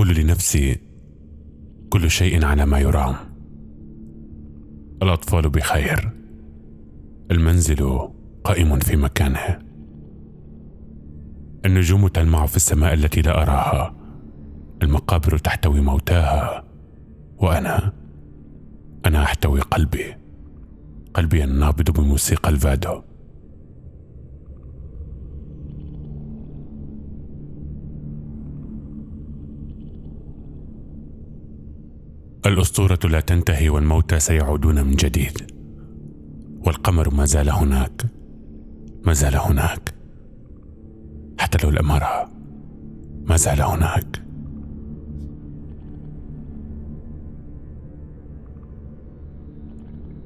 أقول لنفسي كل شيء على ما يرام. الأطفال بخير. المنزل قائم في مكانه. النجوم تلمع في السماء التي لا أراها. المقابر تحتوي موتاها. وأنا أنا أحتوي قلبي. قلبي النابض بموسيقى الفادو. الأسطورة لا تنتهي والموتى سيعودون من جديد. والقمر ما زال هناك. ما زال هناك. حتى لو لم ما زال هناك.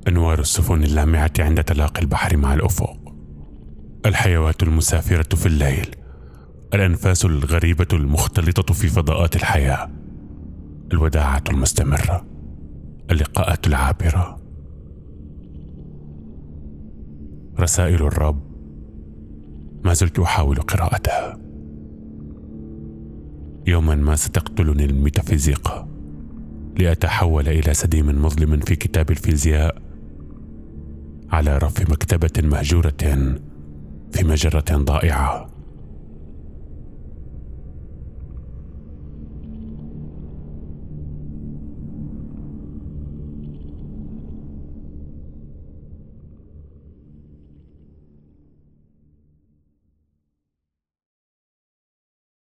أنوار السفن اللامعة عند تلاقي البحر مع الأفق. الحيوات المسافرة في الليل. الأنفاس الغريبة المختلطة في فضاءات الحياة. الوداعة المستمرة. اللقاءات العابرة. رسائل الرب. ما زلت أحاول قراءتها. يوما ما ستقتلني الميتافيزيقا لأتحول إلى سديم مظلم في كتاب الفيزياء. على رف مكتبة مهجورة في مجرة ضائعة.